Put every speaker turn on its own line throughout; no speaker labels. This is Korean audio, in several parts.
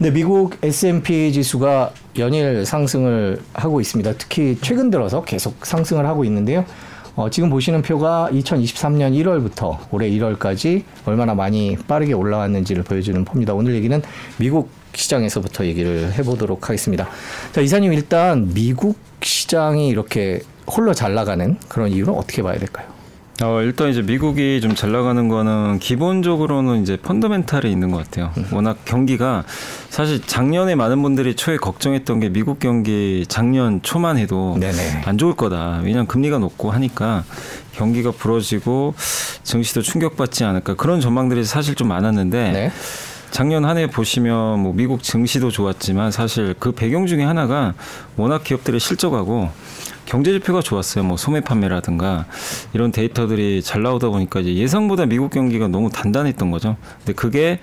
네, 미국 S&P 지수가 연일 상승을 하고 있습니다. 특히 최근 들어서 계속 상승을 하고 있는데요. 어, 지금 보시는 표가 2023년 1월부터 올해 1월까지 얼마나 많이 빠르게 올라왔는지를 보여주는 표입니다. 오늘 얘기는 미국 시장에서부터 얘기를 해보도록 하겠습니다. 자, 이사님 일단 미국 시장이 이렇게 홀로 잘 나가는 그런 이유는 어떻게 봐야 될까요?
어, 일단 이제 미국이 좀 잘 나가는 거는 기본적으로는 이제 펀더멘탈이 있는 것 같아요. 음. 워낙 경기가 사실 작년에 많은 분들이 초에 걱정했던 게 미국 경기 작년 초만 해도 네네. 안 좋을 거다. 왜냐하면 금리가 높고 하니까 경기가 부러지고 증시도 충격받지 않을까 그런 전망들이 사실 좀 많았는데 네. 작년 한 해 보시면 뭐 미국 증시도 좋았지만 사실 그 배경 중에 하나가 워낙 기업들의 실적하고 경제 지표가 좋았어요. 뭐 소매 판매라든가 이런 데이터들이 잘 나오다 보니까 이제 예상보다 미국 경기가 너무 단단했던 거죠. 근데 그게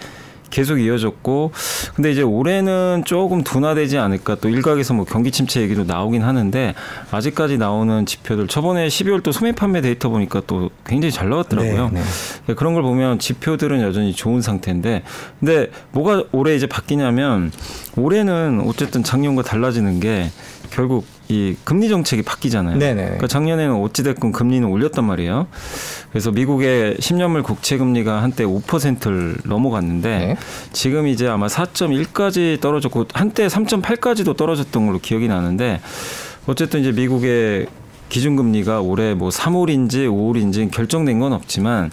계속 이어졌고 근데 이제 올해는 조금 둔화되지 않을까 또 일각에서 뭐 경기 침체 얘기도 나오긴 하는데 아직까지 나오는 지표들 저번에 12월 또 소매 판매 데이터 보니까 또 굉장히 잘 나왔더라고요. 네, 네. 그런 걸 보면 지표들은 여전히 좋은 상태인데 근데 뭐가 올해 이제 바뀌냐면 올해는 어쨌든 작년과 달라지는 게 결국 이 금리 정책이 바뀌잖아요. 네네. 그러니까 작년에는 어찌됐건 금리는 올렸단 말이에요. 그래서 미국의 10년물 국채 금리가 한때 5%를 넘어갔는데 네. 지금 이제 아마 4.1까지 떨어졌고 한때 3.8까지도 떨어졌던 걸로 기억이 나는데 어쨌든 이제 미국의 기준금리가 올해 뭐 3월인지 5월인지 결정된 건 없지만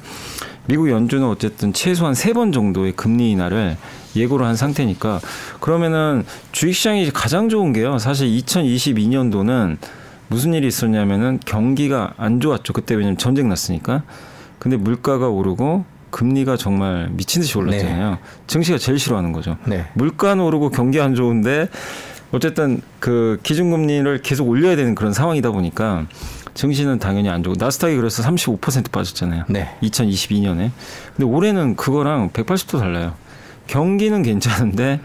미국 연준은 어쨌든 최소한 세 번 정도의 금리 인하를 예고를 한 상태니까 그러면은 주식시장이 가장 좋은 게요. 사실 2022년도는 무슨 일이 있었냐면은 경기가 안 좋았죠. 그때 왜냐면 전쟁 났으니까. 근데 물가가 오르고 금리가 정말 미친 듯이 올랐잖아요. 네. 증시가 제일 싫어하는 거죠. 네. 물가는 오르고 경기 안 좋은데 어쨌든 그 기준금리를 계속 올려야 되는 그런 상황이다 보니까 증시는 당연히 안 좋고 나스닥이 그래서 35% 빠졌잖아요. 네. 2022년에. 근데 올해는 그거랑 180도 달라요. 경기는 괜찮은데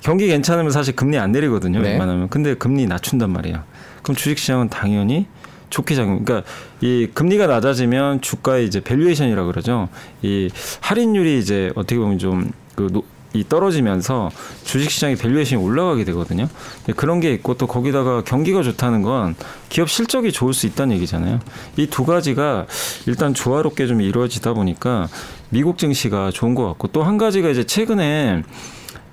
경기 괜찮으면 사실 금리 안 내리거든요. 네. 웬만하면. 근데 금리 낮춘단 말이에요. 그럼 주식시장은 당연히 좋게 작용. 그러니까 이 금리가 낮아지면 주가의 이제 valuation이라 그러죠. 이 할인율이 이제 어떻게 보면 좀그 이 떨어지면서 주식시장의 valuation이 올라가게 되거든요. 그런 게 있고 또 거기다가 경기가 좋다는 건 기업 실적이 좋을 수 있다는 얘기잖아요. 이 두 가지가 일단 조화롭게 좀 이루어지다 보니까 미국 증시가 좋은 것 같고 또 한 가지가 이제 최근에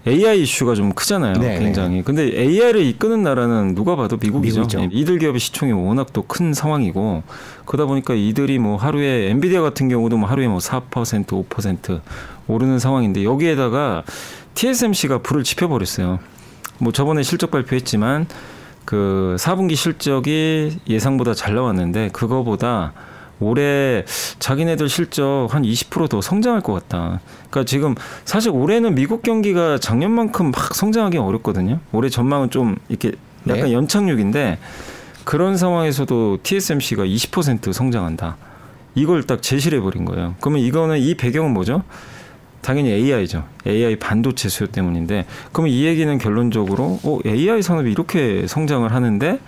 AI 이슈가 좀 크잖아요. 네, 네 굉장히. 근데 AI를 이끄는 나라는 누가 봐도 미국이죠. 미국이죠. 예, 이들 기업의 시총이 워낙 또 큰 상황이고 그러다 보니까 이들이 뭐 하루에 엔비디아 같은 경우도 뭐 하루에 뭐 4% 5% 오르는 상황인데 여기에다가 TSMC가 불을 지펴버렸어요. 뭐 저번에 실적 발표했지만 그 4분기 실적이 예상보다 잘 나왔는데 그거보다 올해 자기네들 실적 한 20%더 성장할 것 같다. 그러니까 지금 사실 올해는 미국 경기가 작년만큼 막 성장하기 어렵거든요. 올해 전망은 좀 이렇게 약간 네. 연착륙인데 그런 상황에서도 TSMC가 20% 성장한다. 이걸 딱 제시를 해버린 거예요. 그러면 이거는 이 배경은 뭐죠? 당연히 AI죠. AI 반도체 수요 때문인데 그러면 이 얘기는 결론적으로 어, AI 산업이 이렇게 성장을 하는데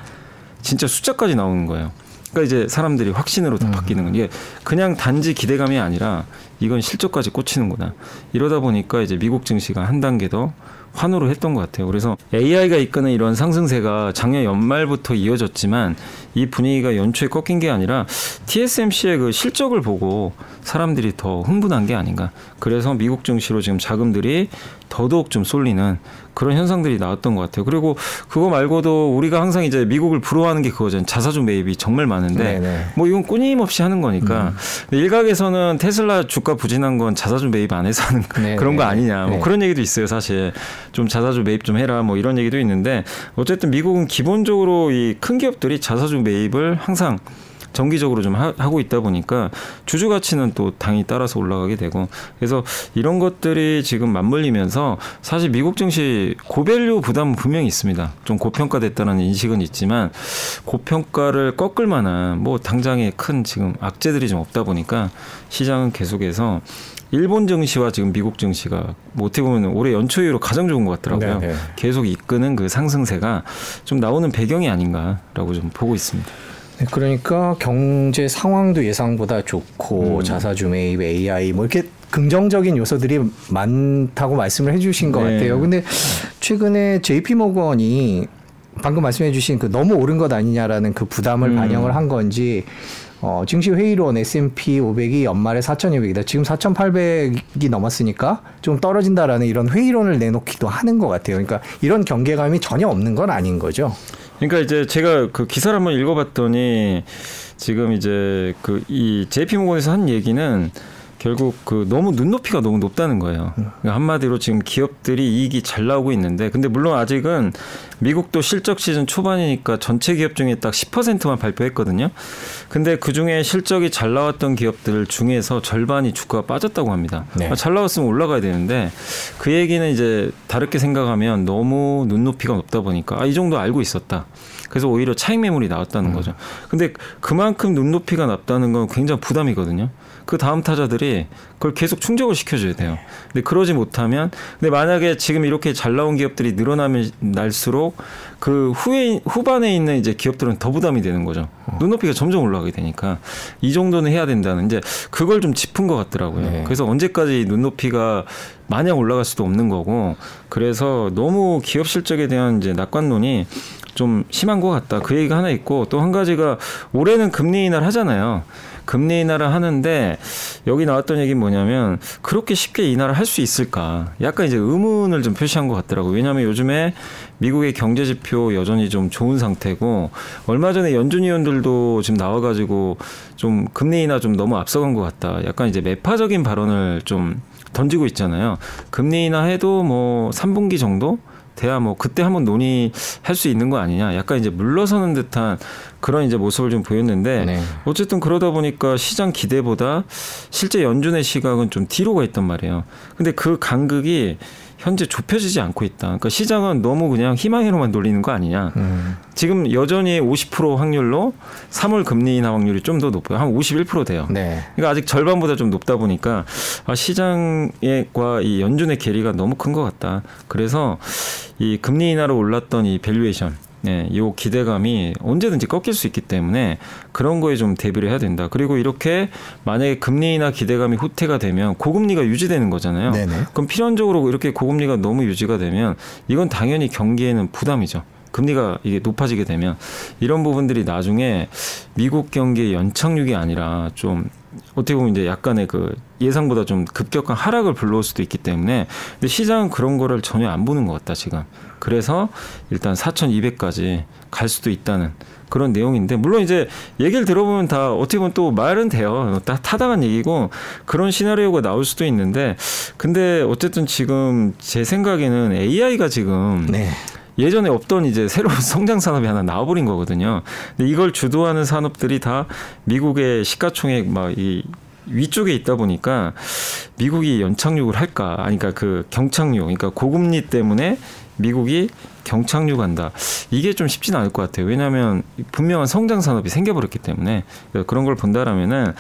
진짜 숫자까지 나오는 거예요. 그러니까 이제 사람들이 확신으로 다 음. 바뀌는 건 이게 그냥 단지 기대감이 아니라 이건 실적까지 꽂히는구나. 이러다 보니까 이제 미국 증시가 한 단계 더 환호를 했던 것 같아요. 그래서 AI가 이끄는 이런 상승세가 작년 연말부터 이어졌지만 이 분위기가 연초에 꺾인 게 아니라 TSMC의 그 실적을 보고 사람들이 더 흥분한 게 아닌가. 그래서 미국 증시로 지금 자금들이 더더욱 좀 쏠리는 그런 현상들이 나왔던 것 같아요. 그리고 그거 말고도 우리가 항상 이제 미국을 부러워하는 게 그거잖아요. 자사주 매입이 정말 많은데 네네. 네. 뭐 이건 끊임없이 하는 거니까 음. 일각에서는 테슬라 주가 부진한 건 자사주 매입 안 해서 하는 네네. 그런 거 네. 아니냐. 뭐 네. 그런 얘기도 있어요. 사실 좀 자사주 매입 좀 해라 뭐 이런 얘기도 있는데 어쨌든 미국은 기본적으로 이 큰 기업들이 자사주 매입을 항상 정기적으로 좀 하, 고 있다 보니까 주주 가치는 또 당이 따라서 올라가게 되고 그래서 이런 것들이 지금 맞물리면서 사실 미국 증시 고밸류 부담은 분명히 있습니다. 좀 고평가됐다는 인식은 있지만 고평가를 꺾을 만한 뭐 당장에 큰 지금 악재들이 좀 없다 보니까 시장은 계속해서 일본 증시와 지금 미국 증시가 뭐 어떻게 보면 올해 연초 이후로 가장 좋은 것 같더라고요. 네네. 네. 계속 이끄는 그 상승세가 좀 나오는 배경이 아닌가라고 좀 보고 있습니다.
네, 그러니까 경제 상황도 예상보다 좋고
음.
자사주 매입, AI 뭐 이렇게 긍정적인 요소들이 많다고 말씀을 해주신 것
네.
같아요. 근데 최근에 JP 모건이 방금 말씀해 주신 그 너무 오른 것 아니냐라는 그 부담을
음.
반영을 한 건지 어, 증시 회의론 S&P 500이 연말에 4,200이다. 지금 4,800이 넘었으니까 좀 떨어진다라는 이런 회의론을 내놓기도 하는 것 같아요. 그러니까 이런 경계감이 전혀 없는 건 아닌 거죠.
그러니까 이제 제가 그 기사를 한번 읽어봤더니 지금 이제 그 이 JP 모건에서 한 얘기는 결국 그 너무 눈높이가 너무 높다는 거예요. 그러니까 한마디로 지금 기업들이 이익이 잘 나오고 있는데 근데 물론 아직은 미국도 실적 시즌 초반이니까 전체 기업 중에 딱 10%만 발표했거든요. 근데 그 중에 실적이 잘 나왔던 기업들 중에서 절반이 주가가 빠졌다고 합니다.
네.
아, 잘 나왔으면 올라가야 되는데 그 얘기는 이제 다르게 생각하면 너무 눈높이가 높다 보니까 아, 이 정도 알고 있었다. 그래서 오히려 차익 매물이 나왔다는 거죠. 근데 그만큼 눈높이가 낮다는 건 굉장히 부담이거든요. 그 다음 타자들이 그걸 계속 충족을 시켜줘야 돼요. 근데 그러지 못하면, 근데 만약에 지금 이렇게 잘 나온 기업들이 늘어나면 날수록 그 후에 후반에 있는 이제 기업들은 더 부담이 되는 거죠. 눈높이가 점점 올라가게 되니까 이 정도는 해야 된다는 이제 그걸 좀 짚은 것 같더라고요.
네.
그래서 언제까지 눈높이가 마냥 올라갈 수도 없는 거고 그래서 너무 기업 실적에 대한 이제 낙관론이 좀 심한 것 같다. 그 얘기가 하나 있고 또 한 가지가 올해는 금리 인하를 하잖아요. 금리 인하를 하는데 여기 나왔던 얘기는 뭐냐면 그렇게 쉽게 인하를 할 수 있을까? 약간 이제 의문을 좀 표시한 것 같더라고요. 왜냐하면 요즘에 미국의 경제 지표 여전히 좀 좋은 상태고 얼마 전에 연준 위원들도 지금 나와가지고 좀 금리 인하 좀 너무 앞서간 것 같다. 약간 이제 매파적인 발언을 좀 던지고 있잖아요. 금리 인하 해도 뭐 3분기 정도 돼야 뭐 그때 한번 논의할 수 있는 거 아니냐. 약간 이제 물러서는 듯한 그런 이제 모습을 좀 보였는데
네.
어쨌든 그러다 보니까 시장 기대보다 실제 연준의 시각은 좀 뒤로 가 있단 말이에요. 근데 그 간극이 현재 좁혀지지 않고 있다. 그러니까 시장은 너무 그냥 희망으로만 돌리는 거 아니냐.
음.
지금 여전히 50% 확률로 3월 금리 인하 확률이 좀 더 높아요. 한 51% 돼요.
네.
그러니까 아직 절반보다 좀 높다 보니까 아, 시장과 이 연준의 괴리가 너무 큰 것 같다. 그래서 이 금리 인하로 올랐던 이 valuation, 네, 요 기대감이 언제든지 꺾일 수 있기 때문에 그런 거에 좀 대비를 해야 된다. 그리고 이렇게 만약에 금리 인하 기대감이 후퇴가 되면 고금리가 유지되는 거잖아요.
네네.
그럼 필연적으로 이렇게 고금리가 너무 유지가 되면 이건 당연히 경기에는 부담이죠. 금리가 이게 높아지게 되면 이런 부분들이 나중에 미국 경기의 연착륙이 아니라 좀 어떻게 보면 이제 약간의 그 예상보다 좀 급격한 하락을 불러올 수도 있기 때문에 근데 시장은 그런 거를 전혀 안 보는 것 같다 지금 그래서 일단 4,200까지 갈 수도 있다는 그런 내용인데 물론 이제 얘기를 들어보면 다 어떻게 보면 또 말은 돼요 다 타당한 얘기고 그런 시나리오가 나올 수도 있는데 근데 어쨌든 지금 제 생각에는 AI가 지금
네.
예전에 없던 이제 새로운 성장 산업이 하나 나와버린 거거든요. 근데 이걸 주도하는 산업들이 다 미국의 시가총액 막이 위쪽에 있다 보니까 미국이 연착륙을 할까? 아니 그러니까 그 경착륙, 그러니까 고금리 때문에 미국이 경착륙한다. 이게 좀 쉽지는 않을 것 같아요. 왜냐하면 분명한 성장 산업이 생겨버렸기 때문에 그런 걸 본다라면은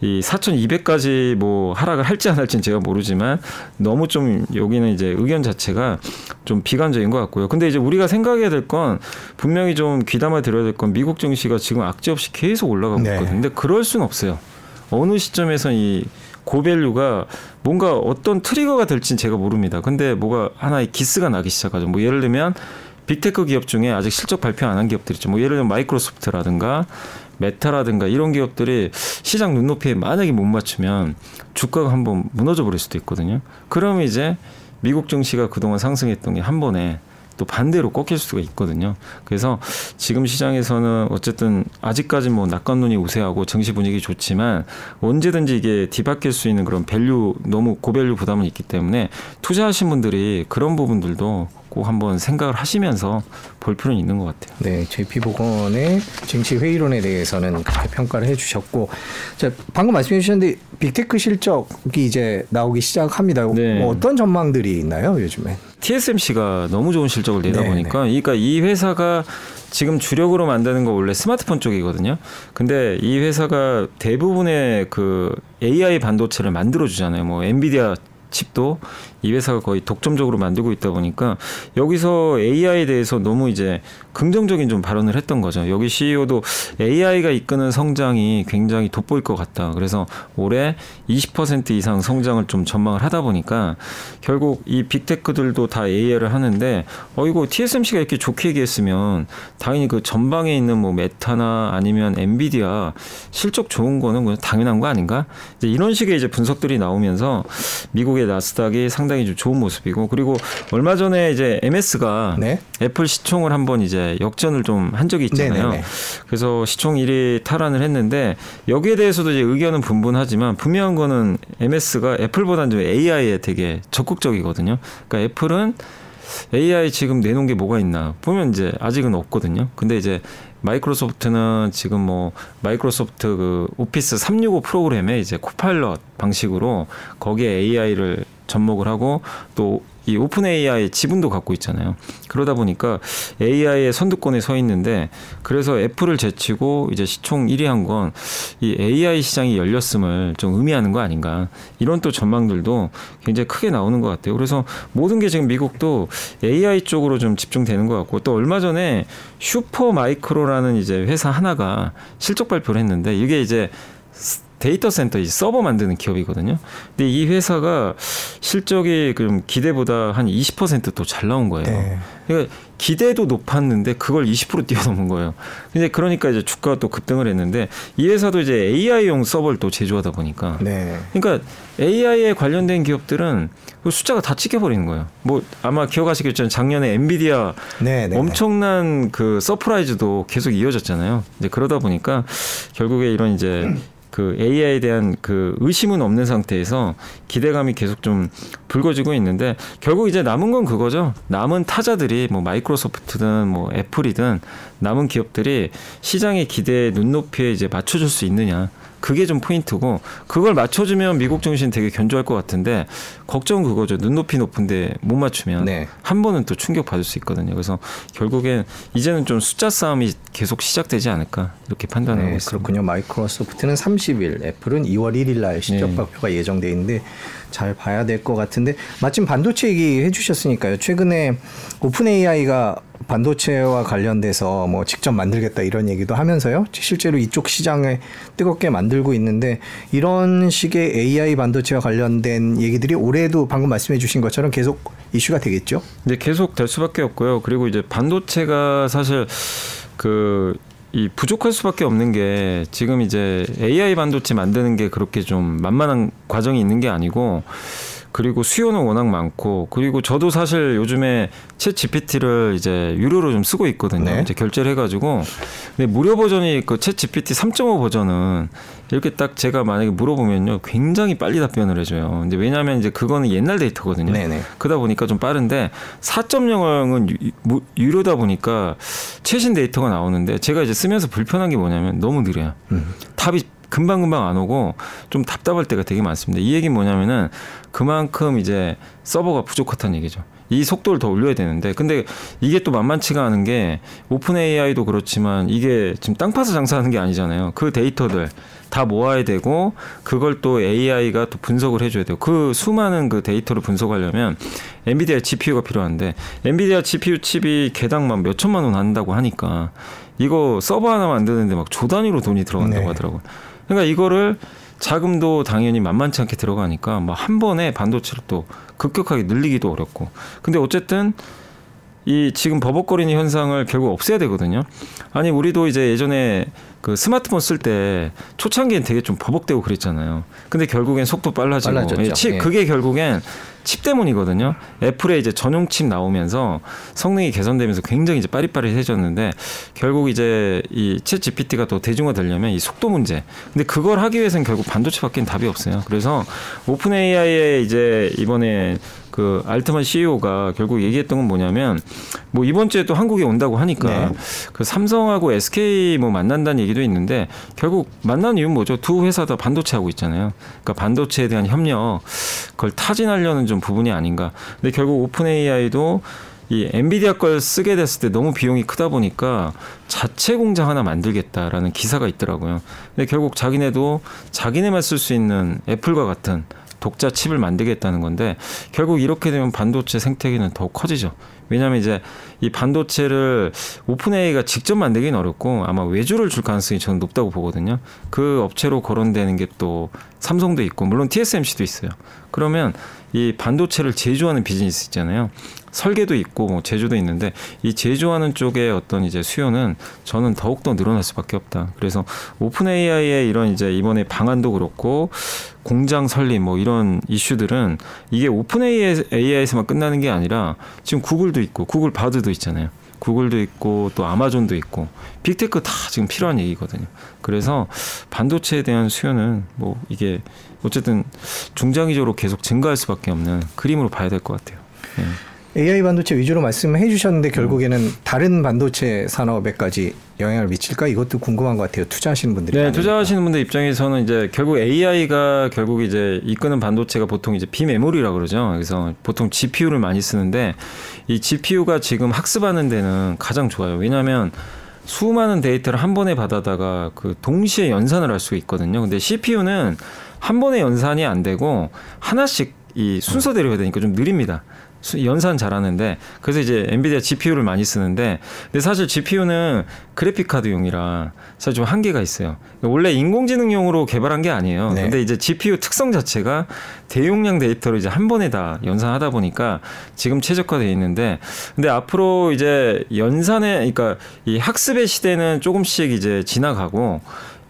이 4,200까지 뭐 하락을 할지 안 할지는 제가 모르지만 너무 좀 여기는 이제 의견 자체가 좀 비관적인 것 같고요. 근데 이제 우리가 생각해야 될 건 분명히 좀 귀담아 들어야 될 건 미국 증시가 지금 악재 없이 계속 올라가고
네.
있거든요. 근데 그럴 수는 없어요. 어느 시점에서 이 고value가 뭔가 어떤 trigger가 될지는 제가 모릅니다. 근데 뭐가 하나의 기스가 나기 시작하죠. 뭐 예를 들면 big tech 기업 중에 아직 실적 발표 안 한 기업들 있죠. 뭐 예를 들면 마이크로소프트라든가 메타라든가 이런 기업들이 시장 눈높이에 만약에 못 맞추면 주가가 한번 무너져 버릴 수도 있거든요. 그러면 이제 미국 증시가 그동안 상승했던 게 한 번에 또 반대로 꺾일 수가 있거든요. 그래서 지금 시장에서는 어쨌든 아직까지 뭐 낙관론이 우세하고 증시 분위기 좋지만 언제든지 이게 뒤바뀔 수 있는 그런 value 너무 고value 부담은 있기 때문에 투자하신 분들이 그런 부분들도 꼭 한번 생각을 하시면서 볼 필요는 있는 것 같아요.
네, JP 모건의 증시 회의론에 대해서는 그렇게 평가를 해주셨고, 자 방금 말씀해 주셨는데 빅테크 실적이 이제 나오기 시작합니다.
네.
뭐 어떤 전망들이 있나요 요즘에?
TSMC가 너무 좋은 실적을 내다
네,
보니까 그러니까 이 회사가 지금 주력으로 만드는 거 원래 스마트폰 쪽이거든요. 근데 이 회사가 대부분의 그 AI 반도체를 만들어 주잖아요. 뭐 엔비디아 칩도 이 회사가 거의 독점적으로 만들고 있다 보니까 여기서 AI에 대해서 너무 이제 긍정적인 좀 발언을 했던 거죠. 여기 CEO도 AI가 이끄는 성장이 굉장히 돋보일 것 같다. 그래서 올해 20% 이상 성장을 좀 전망을 하다 보니까 결국 이 빅테크들도 다 AI를 하는데 어 이거 TSMC가 이렇게 좋게 얘기했으면 당연히 그 전방에 있는 뭐 메타나 아니면 엔비디아 실적 좋은 거는 당연한 거 아닌가? 이제 이런 식의 이제 분석들이 나오면서 미국의 나스닥이 상당 히 좀 좋은 모습이고 그리고 얼마 전에 이제 MS가
네.
애플 시총을 한번 이제 역전을 좀 한 적이 있잖아요.
네네네.
그래서 시총 1위 탈환을 했는데 여기에 대해서도 이제 의견은 분분하지만 분명한 거는 MS가 애플보다는 좀 AI에 되게 적극적이거든요. 그러니까 애플은 AI 지금 내놓은 게 뭐가 있나 보면 이제 아직은 없거든요. 근데 이제 마이크로소프트는 지금 뭐 마이크로소프트 그 Office 365 프로그램에 이제 Copilot 방식으로 거기에 AI를 접목을 하고 또 이 Open AI 지분도 갖고 있잖아요. 그러다 보니까 AI의 선두권에 서 있는데 그래서 애플을 제치고 이제 시총 1위 한 건 이 AI 시장이 열렸음을 좀 의미하는 거 아닌가 이런 또 전망들도 굉장히 크게 나오는 것 같아요. 그래서 모든 게 지금 미국도 AI 쪽으로 좀 집중되는 것 같고 또 얼마 전에 슈퍼 마이크로라는 이제 회사 하나가 실적 발표를 했는데 이게 이제 데이터 센터 이 서버 만드는 기업이거든요. 근데 이 회사가 실적이 그럼 기대보다 한 20%또 잘 나온 거예요.
네.
그러니까 기대도 높았는데 그걸 20% 뛰어넘은 거예요. 근데 그러니까 이제 주가가 또 급등을 했는데 이 회사도 이제 AI용 서버를 또 제조하다 보니까
네.
그러니까 AI에 관련된 기업들은 그 숫자가 다 찍혀버리는 거예요. 뭐 아마 기억하시겠지만 작년에 엔비디아
네, 네.
엄청난 그 서프라이즈도 계속 이어졌잖아요. 이제 그러다 보니까 결국에 이런 이제 그 AI에 대한 그 의심은 없는 상태에서 기대감이 계속 좀 불거지고 있는데 결국 이제 남은 건 그거죠. 남은 타자들이 뭐 마이크로소프트든 뭐 애플이든 남은 기업들이 시장의 기대에 눈높이에 이제 맞춰줄 수 있느냐. 그게 좀 포인트고 그걸 맞춰주면 미국 증시는 되게 견조할 것 같은데 걱정은 그거죠. 눈높이 높은데 못 맞추면
네.
한 번은 또 충격 받을 수 있거든요. 그래서 결국엔 이제는 좀 숫자 싸움이 계속 시작되지 않을까 이렇게 판단하고
네,
있습니다.
그렇군요. 마이크로소프트는 30일, 애플은 2월 1일 날 실적
네.
발표가 예정돼 있는데 잘 봐야 될 것 같은데 마침 반도체 얘기 해주셨으니까요. 최근에 오픈 AI가 반도체와 관련돼서 뭐 직접 만들겠다 이런 얘기도 하면서요. 실제로 이쪽 시장에 뜨겁게 만들고 있는데 이런 식의 AI 반도체와 관련된 얘기들이 올해 도 방금 말씀해 주신 것처럼 계속 이슈가 되겠죠.
근데 계속 될 수밖에 없고요. 그리고 이제 반도체가 사실 그 이 부족할 수밖에 없는 게 지금 이제 AI 반도체 만드는 게 그렇게 좀 만만한 과정이 있는 게 아니고 그리고 수요는 워낙 많고 그리고 저도 사실 요즘에 챗 GPT를 이제 유료로 좀 쓰고 있거든요.
네.
이제 결제를 해가지고 근데 무료 버전이 그 챗 GPT 3.5 버전은 이렇게 딱 제가 만약에 물어보면요 굉장히 빨리 답변을 해줘요. 근데 왜냐하면 이제 그거는 옛날 데이터거든요.
네네.
그러다 보니까 좀 빠른데 4.0은 유, 유료다 보니까 최신 데이터가 나오는데 제가 이제 쓰면서 불편한 게 뭐냐면 너무 느려요.
음.
답이 금방금방 안 오고 좀 답답할 때가 되게 많습니다. 이 얘기는 뭐냐면은 그만큼 이제 서버가 부족하다는 얘기죠. 이 속도를 더 올려야 되는데 근데 이게 또 만만치가 않은 게 오픈 AI도 그렇지만 이게 지금 땅 파서 장사하는 게 아니잖아요. 그 데이터들 다 모아야 되고 그걸 또 AI가 또 분석을 해줘야 돼요. 그 수많은 그 데이터를 분석하려면 엔비디아 GPU가 필요한데 엔비디아 GPU 칩이 개당만 몇 천만 원 한다고 하니까 이거 서버 하나 만드는데 막 조 단위로 돈이 들어간다고
네.
하더라고요. 그러니까 이거를 자금도 당연히 만만치 않게 들어가니까 뭐 한 번에 반도체를 또 급격하게 늘리기도 어렵고. 근데 어쨌든 이 지금 버벅거리는 현상을 결국 없애야 되거든요. 아니 우리도 이제 예전에 그 스마트폰 쓸 때 초창기엔 되게 좀 버벅대고 그랬잖아요. 근데 결국엔 속도 빨라지고
빨라졌죠.
예, 칩
예.
그게 결국엔 칩 때문이거든요. 애플의 이제 전용 칩 나오면서 성능이 개선되면서 굉장히 이제 빠릿빠릿해졌는데 결국 이제 이챗 GPT가 더 대중화 되려면 이 속도 문제. 근데 그걸 하기 위해서는 결국 반도체밖에 답이 없어요. 그래서 오픈 AI의 이제 이번에 그 알트만 CEO가 결국 얘기했던 건 뭐냐면 뭐 이번 주에 또 한국에 온다고 하니까
네.
그 삼성하고 SK 뭐 만난다는 얘기도 있는데 결국 만난 이유는 뭐죠? 두 회사 다 반도체 하고 있잖아요. 그러니까 반도체에 대한 협력 그걸 타진하려는 좀 부분이 아닌가. 근데 결국 오픈 AI도 이 엔비디아 걸 쓰게 됐을 때 너무 비용이 크다 보니까 자체 공장 하나 만들겠다라는 기사가 있더라고요. 근데 결국 자기네도 자기네만 쓸 수 있는 애플과 같은 독자 칩을 만들겠다는 건데 결국 이렇게 되면 반도체 생태계는 더욱 커지죠. 왜냐하면 이제 이 반도체를 오픈 AI가 직접 만들기는 어렵고 아마 외주를 줄 가능성이 저는 높다고 보거든요. 그 업체로 거론되는 게 또 삼성도 있고 물론 TSMC도 있어요. 그러면 이 반도체를 제조하는 비즈니스 있잖아요. 설계도 있고 뭐 제조도 있는데 이 제조하는 쪽의 어떤 이제 수요는 저는 더욱 더 늘어날 수밖에 없다. 그래서 오픈 AI의 이런 이제 이번에 방안도 그렇고 공장 설립 뭐 이런 이슈들은 이게 오픈 AI에서만 끝나는 게 아니라 지금 구글도 있고 구글 바드도 있잖아요. 구글도 있고 또 아마존도 있고 빅테크 다 지금 필요한 얘기거든요. 그래서 반도체에 대한 수요는 뭐 이게 어쨌든 중장기적으로 계속 증가할 수밖에 없는 그림으로 봐야 될 것 같아요. 네.
AI 반도체 위주로 말씀해 주셨는데 결국에는 다른 반도체 산업에까지 영향을 미칠까 이것도 궁금한 것 같아요. 투자하시는 분들이.
네, 투자하시는 분들 입장에서는 이제 결국 AI가 결국 이제 이끄는 반도체가 보통 이제 비메모리라 그러죠. 그래서 보통 GPU를 많이 쓰는데 이 GPU가 지금 학습하는 데는 가장 좋아요. 왜냐하면 수많은 데이터를 한 번에 받아다가 그 동시에 연산을 할 수가 있거든요. 근데 CPU는 한 번에 연산이 안 되고 하나씩 이 순서대로 해야 되니까 좀 느립니다. 연산 잘하는데 그래서 이제 엔비디아 GPU를 많이 쓰는데 근데 사실 GPU는 그래픽 카드용이라 사실 좀 한계가 있어요. 원래 인공지능용으로 개발한 게 아니에요. 네. 근데 이제 GPU 특성 자체가 대용량 데이터를 이제 한 번에 다 연산하다 보니까 지금 최적화되어 있는데 근데 앞으로 이제 연산에 그러니까 이 학습의 시대는 조금씩 이제 지나가고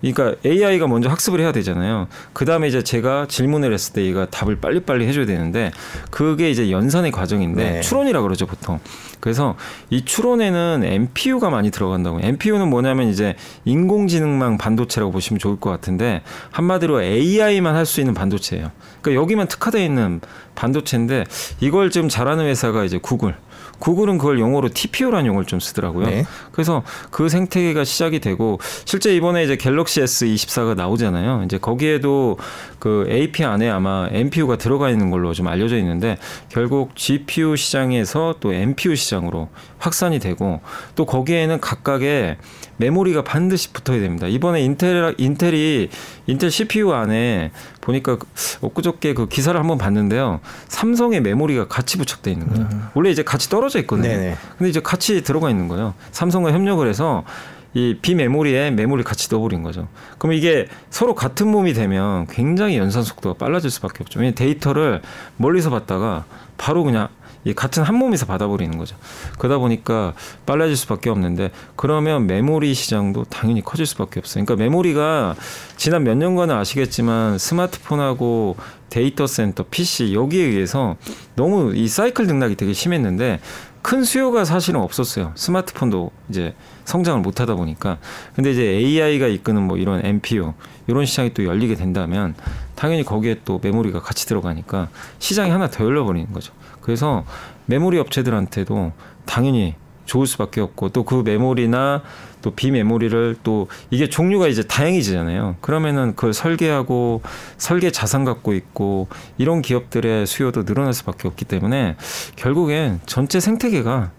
그러니까 AI가 먼저 학습을 해야 되잖아요. 그 다음에 이제 제가 질문을 했을 때 얘가 답을 빨리빨리 해줘야 되는데 그게 이제 연산의 과정인데 네. 추론이라 그러죠 보통. 그래서 이 추론에는 MPU가 많이 들어간다고. MPU는 뭐냐면 이제 인공지능망 반도체라고 보시면 좋을 것 같은데 한마디로 AI만 할 수 있는 반도체예요. 그러니까 여기만 특화되어 있는 반도체인데 이걸 좀 잘하는 회사가 이제 구글. 구글은 그걸 용어로 TPU라는 용어를 좀 쓰더라고요. 네. 그래서 그 생태계가 시작이 되고 실제 이번에 이제 갤럭시 S24가 나오잖아요. 이제 거기에도 그 AP 안에 아마 NPU가 들어가 있는 걸로 좀 알려져 있는데 결국 GPU 시장에서 또 NPU 시장으로 확산이 되고 또 거기에는 각각의 메모리가 반드시 붙어야 됩니다. 이번에 인텔 인텔이 인텔 CPU 안에 보니까 엊그저께 그 기사를 한번 봤는데요. 삼성의 메모리가 같이 부착돼 있는 거예요. 음. 원래 이제 같이 떨어져 있거든요. 네네. 근데 이제 같이 들어가 있는 거예요. 삼성과 협력을 해서 이 비메모리에 메모리 같이 넣어버린 거죠. 그럼 이게 서로 같은 몸이 되면 굉장히 연산 속도가 빨라질 수밖에 없죠. 왜냐면 데이터를 멀리서 봤다가 바로 그냥 이 같은 한 몸에서 받아버리는 거죠. 그러다 보니까 빨라질 수밖에 없는데 그러면 메모리 시장도 당연히 커질 수밖에 없어요. 그러니까 메모리가 지난 몇 년간은 아시겠지만 스마트폰하고 데이터 센터, PC 여기에 의해서 너무 이 사이클 등락이 되게 심했는데 큰 수요가 사실은 없었어요. 스마트폰도 이제 성장을 못 하다 보니까. 근데 이제 AI가 이끄는 뭐 이런 NPU 이런 시장이 또 열리게 된다면 당연히 거기에 또 메모리가 같이 들어가니까 시장이 하나 더 열려버리는 거죠. 그래서 메모리 업체들한테도 당연히 좋을 수밖에 없고 또 그 메모리나 또 비메모리를 또 이게 종류가 이제 다양해지잖아요. 그러면은 그걸 설계하고 설계 자산 갖고 있고 이런 기업들의 수요도 늘어날 수밖에 없기 때문에 결국엔 전체 생태계가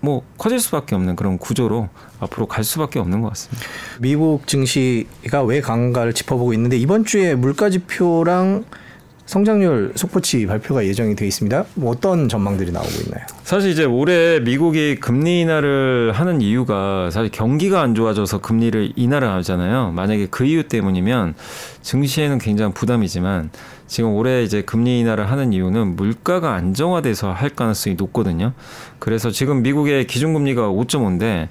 뭐 커질 수밖에 없는 그런 구조로 앞으로 갈 수밖에 없는 것 같습니다.
미국 증시가 왜 강한가를 짚어보고 있는데 이번 주에 물가 지표랑 성장률 속보치 발표가 예정이 되어 있습니다. 뭐 어떤 전망들이 나오고 있나요?
사실 이제 올해 미국이 금리 인하를 하는 이유가 사실 경기가 안 좋아져서 금리를 인하를 하잖아요. 만약에 그 이유 때문이면 증시에는 굉장히 부담이지만 지금 올해 이제 금리 인하를 하는 이유는 물가가 안정화돼서 할 가능성이 높거든요. 그래서 지금 미국의 기준금리가 5.5인데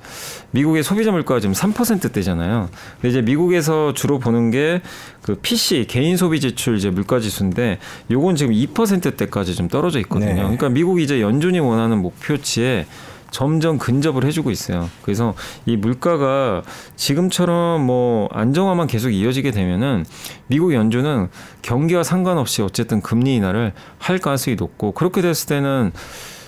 미국의 소비자 물가가 지금 3%대잖아요. 근데 이제 미국에서 주로 보는 게 그 PC 개인 소비 지출 이제 물가 지수인데 요건 지금 2%대까지 좀 떨어져 있거든요. 네. 그러니까 미국이 이제 연준이 원하는 목표치에 점점 근접을 해주고 있어요. 그래서 이 물가가 지금처럼 뭐 안정화만 계속 이어지게 되면은 미국 연준은 경기와 상관없이 어쨌든 금리 인하를 할 가능성이 높고 그렇게 됐을 때는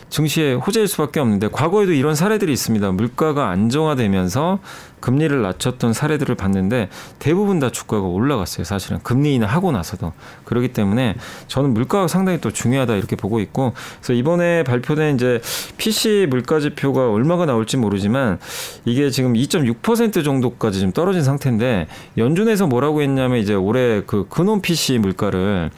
증시에 호재일 수밖에 없는데 과거에도 이런 사례들이 있습니다. 물가가 안정화되면서 금리를 낮췄던 사례들을 봤는데 대부분 다 주가가 올라갔어요. 사실은 금리 인하 하고 나서도 그렇기 때문에 저는 물가가 상당히 또 중요하다 이렇게 보고 있고 그래서 이번에 발표된 이제 PC 물가 지표가 얼마가 나올지 모르지만 이게 지금 2.6% 정도까지 좀 떨어진 상태인데 연준에서 뭐라고 했냐면 이제 올해 그 근원 PC 물가를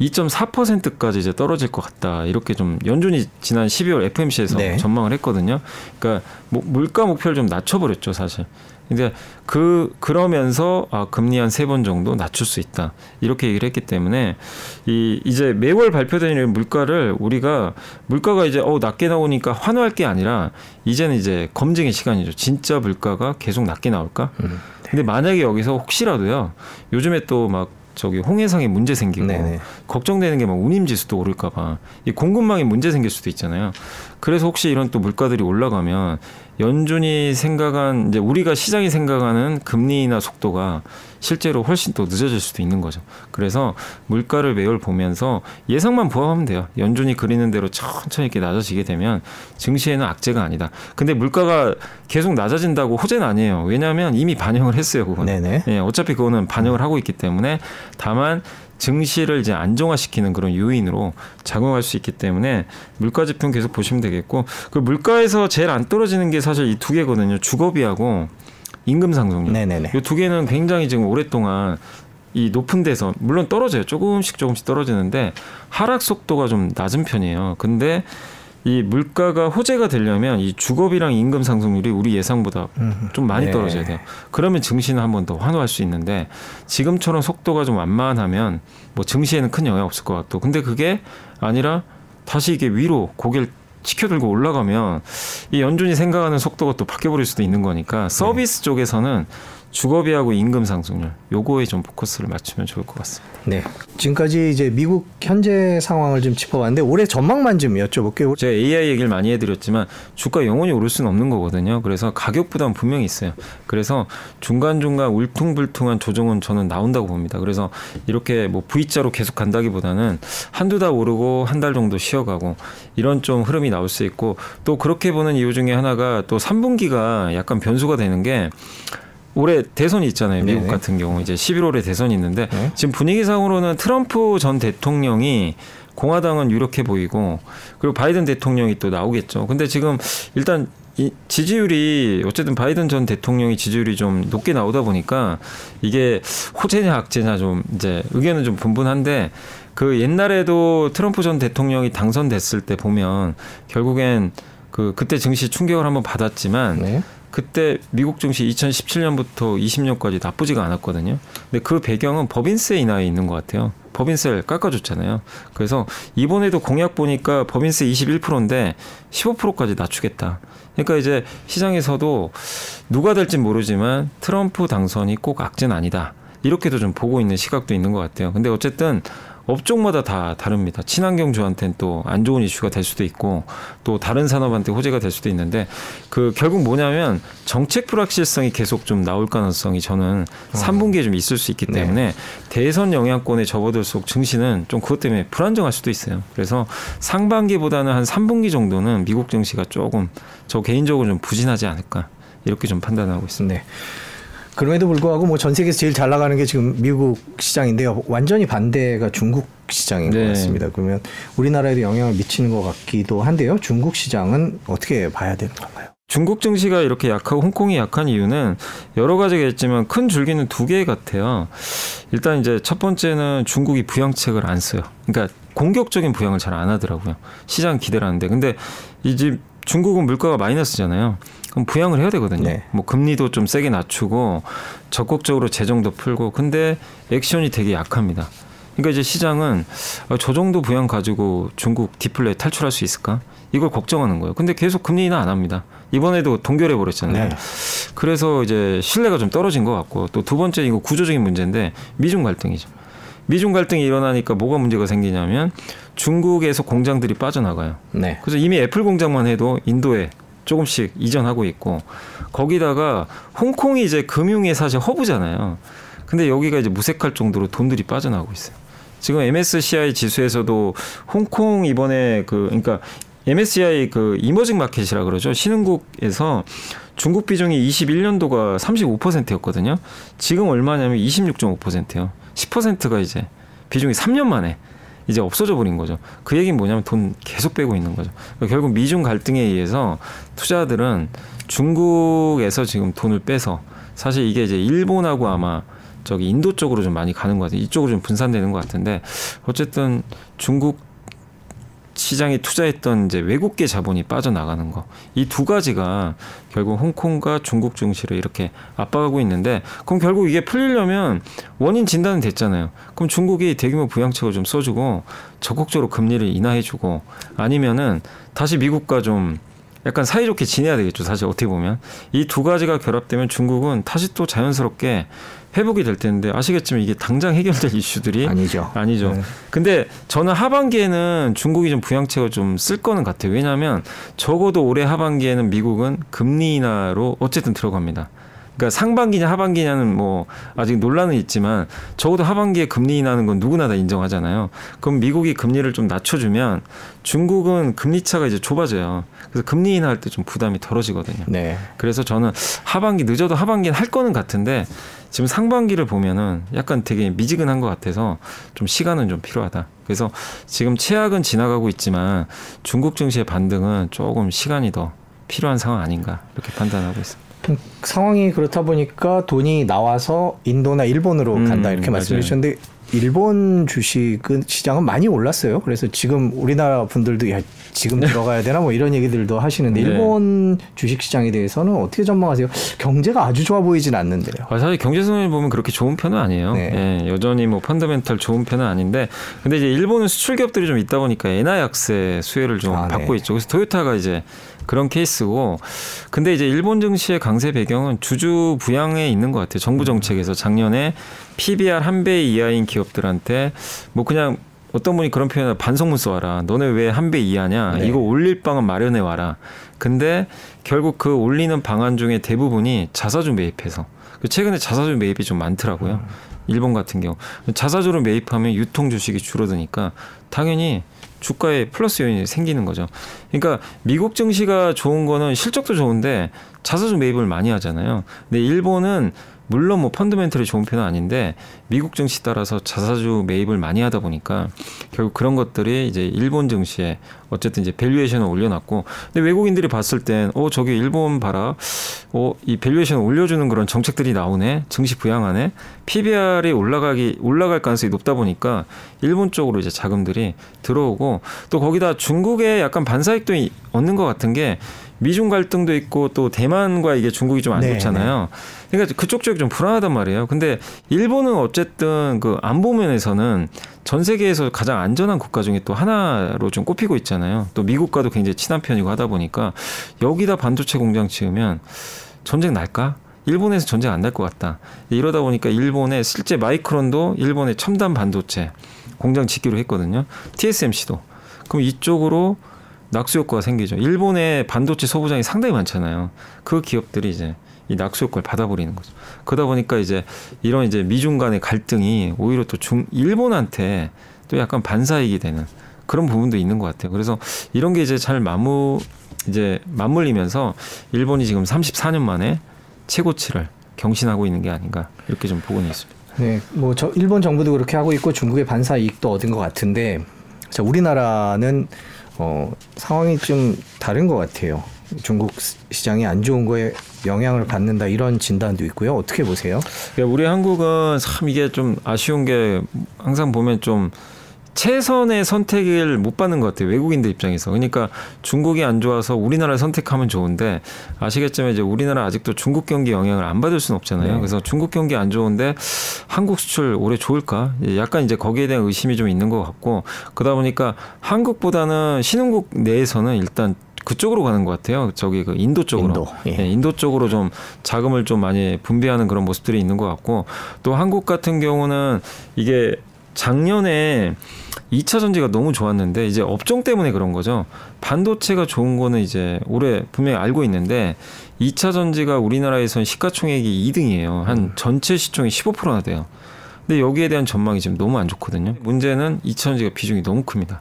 2.4%까지 이제 떨어질 것 같다. 이렇게 좀 연준이 지난 12월 FMC에서
네.
전망을 했거든요. 그러니까 뭐 물가 목표를 좀 낮춰버렸죠, 사실. 근데 그 그러면서 아 금리 한 세 번 정도 낮출 수 있다 이렇게 얘기를 했기 때문에 이 이제 매월 발표되는 물가를 우리가 물가가 이제 어 낮게 나오니까 환호할 게 아니라 이제는 이제 검증의 시간이죠 진짜 물가가 계속 낮게 나올까
음.
근데 만약에 여기서 혹시라도요 요즘에 또막 저기 홍해상에 문제 생기고
네네.
걱정되는 게 막 운임지수도 오를까봐 이 공급망에 문제 생길 수도 있잖아요. 그래서 혹시 이런 또 물가들이 올라가면 연준이 생각한 이제 우리가 시장이 생각하는 금리나 속도가 실제로 훨씬 또 늦어질 수도 있는 거죠. 그래서 물가를 매월 보면서 예상만 부합하면 돼요. 연준이 그리는 대로 천천히 이렇게 낮아지게 되면 증시에는 악재가 아니다. 근데 물가가 계속 낮아진다고 호재는 아니에요. 왜냐하면 이미 반영을 했어요. 그거는.
네네.
예, 어차피 그거는 반영을 하고 있기 때문에 다만 증시를 이제 안정화시키는 그런 요인으로 작용할 수 있기 때문에 물가 지표 계속 보시면 되겠고 그 물가에서 제일 안 떨어지는 게 사실 이 두 개거든요. 주거비하고 임금 상승률.
네네네.
이 두 개는 굉장히 지금 오랫동안 이 높은 데서 물론 떨어져요. 조금씩 조금씩 떨어지는데 하락 속도가 좀 낮은 편이에요. 근데 이 물가가 호재가 되려면 이 주거비랑 임금 상승률이 우리 예상보다
음.
좀 많이
네.
떨어져야 돼요. 그러면 증시는 한 번 더 환호할 수 있는데 지금처럼 속도가 좀 완만하면 뭐 증시에는 큰 영향 없을 것 같고 근데 그게 아니라 다시 이게 위로 고개를 치켜들고 올라가면 이 연준이 생각하는 속도가 또 바뀌어 버릴 수도 있는 거니까 서비스 쪽에서는 주거비하고 임금 상승률 요거에 좀 포커스를 맞추면 좋을 것 같습니다.
네. 지금까지 이제 미국 현재 상황을 좀 짚어봤는데 올해 전망만 좀 여쭤볼게요.
제가 AI 얘기를 많이 해드렸지만 주가 영원히 오를 수는 없는 거거든요. 그래서 가격 부담 분명히 있어요. 그래서 중간 중간 울퉁불퉁한 조정은 저는 나온다고 봅니다. 그래서 이렇게 뭐 V자로 계속 간다기보다는 한두 달 오르고 한 달 정도 쉬어가고 이런 좀 흐름이 나올 수 있고 또 그렇게 보는 이유 중에 하나가 또 3분기가 약간 변수가 되는 게 올해 대선이 있잖아요. 미국
네네.
같은 경우 이제 11월에 대선이 있는데
네.
지금 분위기상으로는 트럼프 전 대통령이 공화당은 유력해 보이고 그리고 바이든 대통령이 또 나오겠죠. 근데 지금 일단 이 지지율이 어쨌든 바이든 전 대통령이 지지율이 좀 높게 나오다 보니까 이게 호재냐 악재냐 좀 이제 의견은 좀 분분한데 그 옛날에도 트럼프 전 대통령이 당선됐을 때 보면 결국엔 그 그때 증시 충격을 한번 받았지만
네.
그때 미국 증시 2017년부터 20년까지 나쁘지가 않았거든요. 근데 그 배경은 법인세 인하에 있는 것 같아요. 법인세를 깎아줬잖아요. 그래서 이번에도 공약 보니까 법인세 21%인데 15%까지 낮추겠다. 그러니까 이제 시장에서도 누가 될진 모르지만 트럼프 당선이 꼭 악재는 아니다. 이렇게도 좀 보고 있는 시각도 있는 것 같아요. 근데 어쨌든 업종마다 다 다릅니다. 친환경 주한테는 또 안 좋은 이슈가 될 수도 있고 또 다른 산업한테 호재가 될 수도 있는데 그 결국 뭐냐면 정책 불확실성이 계속 좀 나올 가능성이 저는 3분기에 좀 있을 수 있기 때문에 대선 영향권에 접어들수록 증시는 좀 그것 때문에 불안정할 수도 있어요. 그래서 상반기보다는 한 3분기 정도는 미국 증시가 조금 저 개인적으로 좀 부진하지 않을까 이렇게 좀 판단하고 있습니다.
네. 그럼에도 불구하고 뭐 전 세계에서 제일 잘 나가는 게 지금 미국 시장인데요. 완전히 반대가 중국 시장인 것
네.
같습니다. 그러면 우리나라에도 영향을 미치는 것 같기도 한데요. 중국 시장은 어떻게 봐야 되는 건가요?
중국 증시가 이렇게 약하고 홍콩이 약한 이유는 여러 가지가 있지만 큰 줄기는 두 개 같아요. 일단 이제 첫 번째는 중국이 부양책을 안 써요. 그러니까 공격적인 부양을 잘 안 하더라고요. 시장 기대를 하는데. 근데 이제 중국은 물가가 마이너스잖아요. 그럼 부양을 해야 되거든요.
네.
뭐 금리도 좀 세게 낮추고 적극적으로 재정도 풀고 근데 액션이 되게 약합니다. 그러니까 이제 시장은 아, 저 정도 부양 가지고 중국 디플레 탈출할 수 있을까? 이걸 걱정하는 거예요. 근데 계속 금리 인하 안 합니다. 이번에도 동결해 버렸잖아요.
네.
그래서 이제 신뢰가 좀 떨어진 것 같고 또 두 번째 이거 구조적인 문제인데 미중 갈등이죠. 미중 갈등이 일어나니까 뭐가 문제가 생기냐면 중국에서 공장들이 빠져나가요.
네.
그래서 이미 애플 공장만 해도 인도에 조금씩 이전하고 있고 거기다가 홍콩이 이제 금융의 사실 허브잖아요. 근데 여기가 이제 무색할 정도로 돈들이 빠져나가고 있어요. 지금 MSCI 지수에서도 홍콩 이번에 그 그러니까 MSCI 그 이머징 마켓이라 그러죠. 신흥국에서 중국 비중이 21년도가 35%였거든요. 지금 얼마냐면 26.5%예요. 10%가 이제 비중이 3년 만에 이제 없어져 버린 거죠. 그 얘기는 뭐냐면 돈 계속 빼고 있는 거죠. 그러니까 결국 미중 갈등에 의해서 투자들은 중국에서 지금 돈을 빼서 사실 이게 이제 일본하고 아마 저기 인도 쪽으로 좀 많이 가는 것 같아요. 이쪽으로 좀 분산되는 것 같은데 어쨌든 중국 시장에 투자했던 이제 외국계 자본이 빠져나가는 거. 이 두 가지가 결국 홍콩과 중국 증시를 이렇게 압박하고 있는데 그럼 결국 이게 풀리려면 원인 진단은 됐잖아요. 그럼 중국이 대규모 부양책을 좀 써주고 적극적으로 금리를 인하해주고 아니면은 다시 미국과 좀 약간 사이좋게 지내야 되겠죠. 사실 어떻게 보면 이 두 가지가 결합되면 중국은 다시 또 자연스럽게 회복이 될 텐데 아시겠지만 이게 당장 해결될 이슈들이
아니죠.
아니죠.
네.
근데 저는 하반기에는 중국이 좀 부양책을 좀 쓸 거는 같아요. 왜냐하면 적어도 올해 하반기에는 미국은 금리 인하로 어쨌든 들어갑니다. 그러니까 상반기냐 하반기냐는 뭐 아직 논란은 있지만 적어도 하반기에 금리 인하는 건 누구나 다 인정하잖아요. 그럼 미국이 금리를 좀 낮춰주면 중국은 금리 차가 이제 좁아져요. 그래서 금리 인하할 때 좀 부담이 덜어지거든요.
네.
그래서 저는 하반기 늦어도 하반기는 할 거는 같은데 지금 상반기를 보면은 약간 되게 미지근한 것 같아서 좀 시간은 좀 필요하다. 그래서 지금 최악은 지나가고 있지만 중국 증시의 반등은 조금 시간이 더 필요한 상황 아닌가 이렇게 판단하고 있습니다.
음, 상황이 그렇다 보니까 돈이 나와서 인도나 일본으로
음,
간다 이렇게 말씀해. 주셨는데 일본 주식은 시장은 많이 올랐어요. 그래서 지금 우리나라 분들도 야 지금 들어가야 되나 뭐 이런 얘기들도 하시는데
네.
일본 주식 시장에 대해서는 어떻게 전망하세요? 경제가 아주 좋아 보이진 않는데요.
아, 사실 경제성을 보면 그렇게 좋은 편은 아니에요.
네.
예, 여전히 뭐 펀더멘탈 좋은 편은 아닌데, 근데 이제 일본은 수출 기업들이 좀 있다 보니까 엔화 약세 수혜를 좀
아,
받고
네.
있죠. 그래서 토요타가 이제 그런 케이스고, 근데 이제 일본 증시의 강세 배경은 주주 부양에 있는 것 같아요. 정부 정책에서 작년에 PBR 한 배 이하인 기업들한테 뭐 그냥 어떤 분이 그런 표현을 반성문 써와라. 너네 왜 한 배 이하냐?
네.
이거 올릴 방은 마련해 와라. 근데 결국 그 올리는 방안 중에 대부분이 자사주 매입해서 그 최근에 자사주 매입이 좀 많더라고요. 일본 같은 경우 자사주로 매입하면 유통 주식이 줄어드니까 당연히 주가에 플러스 요인이 생기는 거죠. 그러니까 미국 증시가 좋은 거는 실적도 좋은데 자사주 매입을 많이 하잖아요. 근데 일본은 물론 뭐 fundamental이 좋은 편은 아닌데 미국 증시 따라서 자사주 매입을 많이 하다 보니까 결국 그런 것들이 이제 일본 증시에 어쨌든 이제 valuation을 올려놨고 근데 외국인들이 봤을 땐 어 저기 일본 봐라 어 이 valuation 올려주는 그런 정책들이 나오네 증시 부양하네 PBR이 올라가기 올라갈 가능성이 높다 보니까 일본 쪽으로 이제 자금들이 들어오고 또 거기다 중국에 약간 반사이익도 이- 얻는 것 같은 게 미중 갈등도 있고 또 대만과 이게 중국이 좀안
네,
좋잖아요. 그러니까 그쪽 쪽이 좀 불안하단 말이에요. 근데 일본은 어쨌든 그 안보 면에서는 전 세계에서 가장 안전한 국가 중에 또 하나로 좀 꼽히고 있잖아요. 또 미국과도 굉장히 친한 편이고 하다 보니까 여기다 반도체 공장 지으면 전쟁 날까? 일본에서 전쟁 안 날 것 같다. 이러다 보니까 일본의 실제 마이크론도 일본의 첨단 반도체 공장 짓기로 했거든요. TSMC도. 그럼 이쪽으로 낙수 효과가 생기죠. 일본의 반도체 소부장이 상당히 많잖아요. 그 기업들이 이제 이 낙수 효과를 받아버리는 거죠. 그러다 보니까 이제 이런 이제 미중 간의 갈등이 오히려 또 중, 일본한테 또 약간 반사이익이 되는 그런 부분도 있는 것 같아요. 그래서 이런 게 이제 잘 마무, 이제 맞물리면서 일본이 지금 34년 만에 최고치를 경신하고 있는 게 아닌가 이렇게 좀 보고는 있습니다.
네, 뭐 저 일본 정부도 그렇게 하고 있고 중국의 반사 이익도 얻은 것 같은데, 자 우리나라는 어, 상황이 좀 다른 것 같아요. 중국 시- 시장이 안 좋은 거에 영향을 받는다 이런 진단도 있고요. 어떻게 보세요?
그러니까 우리 한국은 참 이게 좀 아쉬운 게 항상 보면 좀 최선의 선택을 못 받는 것 같아요. 외국인들 입장에서. 그러니까 중국이 안 좋아서 우리나라를 선택하면 좋은데 아시겠지만 이제 우리나라 아직도 중국 경기 영향을 안 받을 수는 없잖아요.
네.
그래서 중국 경기 안 좋은데 한국 수출 올해 좋을까? 약간 이제 거기에 대한 의심이 좀 있는 것 같고 그러다 보니까 한국보다는 신흥국 내에서는 일단 그쪽으로 가는 것 같아요. 저기 그 인도 쪽으로.
인도, 예.
예, 인도 쪽으로 좀 자금을 좀 많이 분배하는 그런 모습들이 있는 것 같고 또 한국 같은 경우는 이게 작년에 2차 전지가 너무 좋았는데 이제 업종 때문에 그런 거죠. 반도체가 좋은 거는 이제 올해 분명히 알고 있는데 2차 전지가 우리나라에선 시가총액이 2등이에요. 한 전체 시총이 15%나 돼요. 근데 여기에 대한 전망이 지금 너무 안 좋거든요. 문제는 2차 전지가 비중이 너무 큽니다.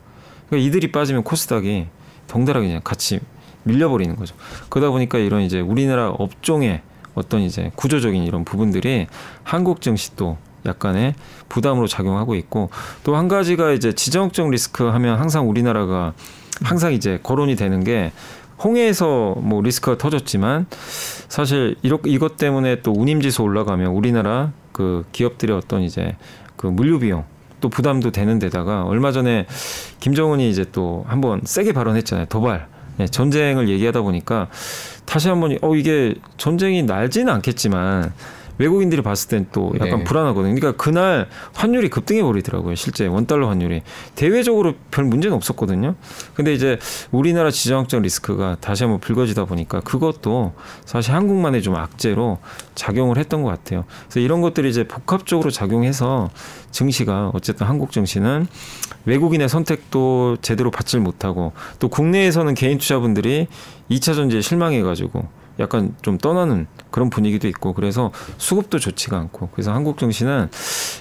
그러니까 이들이 빠지면 코스닥이 덩달아 그냥 같이 밀려버리는 거죠. 그러다 보니까 이런 이제 우리나라 업종의 어떤 이제 구조적인 이런 부분들이 한국 증시 도 약간의 부담으로 작용하고 있고 또 한 가지가 이제 지정학적 리스크 하면 항상 우리나라가 항상 이제 거론이 되는 게 홍해에서 뭐 리스크가 터졌지만 사실 이렇게 이것 때문에 또 운임 지수 올라가면 우리나라 그 기업들의 어떤 이제 그 물류 비용 또 부담도 되는 데다가 얼마 전에 김정은이 이제 또 한번 세게 발언했잖아요. 도발. 네, 전쟁을 얘기하다 보니까 다시 한번 어 이게 전쟁이 날지는 않겠지만 외국인들이 봤을 땐 또 약간
네.
불안하거든요. 그러니까 그날 환율이 급등해 버리더라고요. 실제 원달러 환율이 대외적으로 별 문제는 없었거든요. 근데 이제 우리나라 지정학적 리스크가 다시 한번 불거지다 보니까 그것도 사실 한국만의 좀 악재로 작용을 했던 것 같아요. 그래서 이런 것들이 이제 복합적으로 작용해서 증시가 어쨌든 한국 증시는 외국인의 선택도 제대로 받질 못하고 또 국내에서는 개인 투자분들이 2차 전지에 실망해가지고 약간 좀 떠나는 그런 분위기도 있고 그래서 수급도 좋지가 않고 그래서 한국 증시는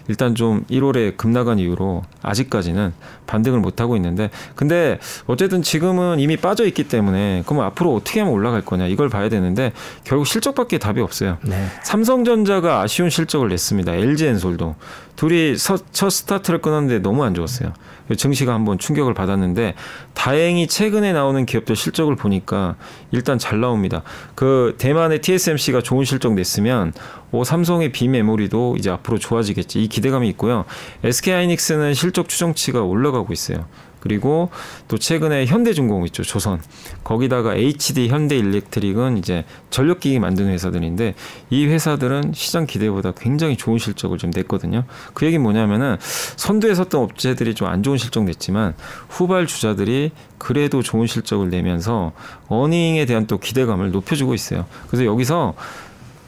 일단 좀 1월에 급락한 이후로 아직까지는 반등을 못 하고 있는데 근데 어쨌든 지금은 이미 빠져 있기 때문에 그럼 앞으로 어떻게 하면 올라갈 거냐 이걸 봐야 되는데 결국 실적밖에 답이 없어요.
네.
삼성전자가 아쉬운 실적을 냈습니다. LG 엔솔도 둘이 서- 첫 스타트를 끊었는데 너무 안 좋았어요. 증시가 한번 충격을 받았는데 다행히 최근에 나오는 기업들 실적을 보니까 일단 잘 나옵니다. 그 대만의 TSMC가 좋은 실적 냈으면 오 삼성의 비메모리도 이제 앞으로 좋아지겠지 이 기대감이 있고요. SK 하이닉스는 실적 추정치가 올라가고 있어요. 그리고 또 최근에 현대중공업 있죠 조선. 거기다가 HD 현대일렉트릭은 이제 전력기기 만드는 회사들인데 이 회사들은 시장 기대보다 굉장히 좋은 실적을 좀 냈거든요. 그 얘기는 뭐냐면은 선두에 섰던 업체들이 좀 안 좋은 실적 냈지만 후발 주자들이 그래도 좋은 실적을 내면서 어닝에 대한 또 기대감을 높여주고 있어요. 그래서 여기서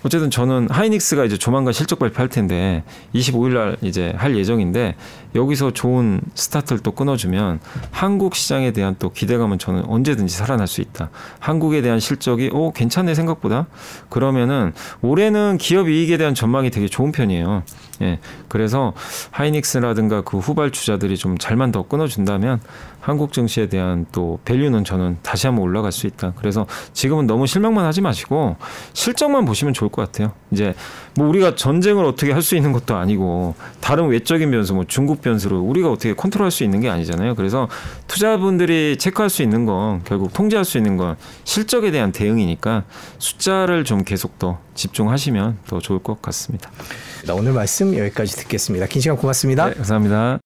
어쨌든 저는 하이닉스가 이제 조만간 실적 발표할 텐데 25일 날 이제 할 예정인데 여기서 좋은 스타트를 또 끊어주면 한국 시장에 대한 또 기대감은 저는 언제든지 살아날 수 있다. 한국에 대한 실적이 오 괜찮네 생각보다 그러면은 올해는 기업 이익에 대한 전망이 되게 좋은 편이에요. 예, 그래서 하이닉스라든가 그 후발 주자들이 좀 잘만 더 끊어준다면 한국 증시에 대한 또 밸류는 저는 다시 한번 올라갈 수 있다. 그래서 지금은 너무 실망만 하지 마시고 실적만 보시면 좋을 것 같아요. 이제 뭐 우리가 전쟁을 어떻게 할 수 있는 것도 아니고 다른 외적인 변수, 뭐 중국 변수로 우리가 어떻게 컨트롤할 수 있는 게 아니잖아요. 그래서 투자분들이 체크할 수 있는 건 결국 통제할 수 있는 건 실적에 대한 대응이니까 숫자를 좀 계속 더 집중하시면 더 좋을 것 같습니다.
오늘 말씀 여기까지 듣겠습니다. 긴 시간 고맙습니다.
네, 감사합니다.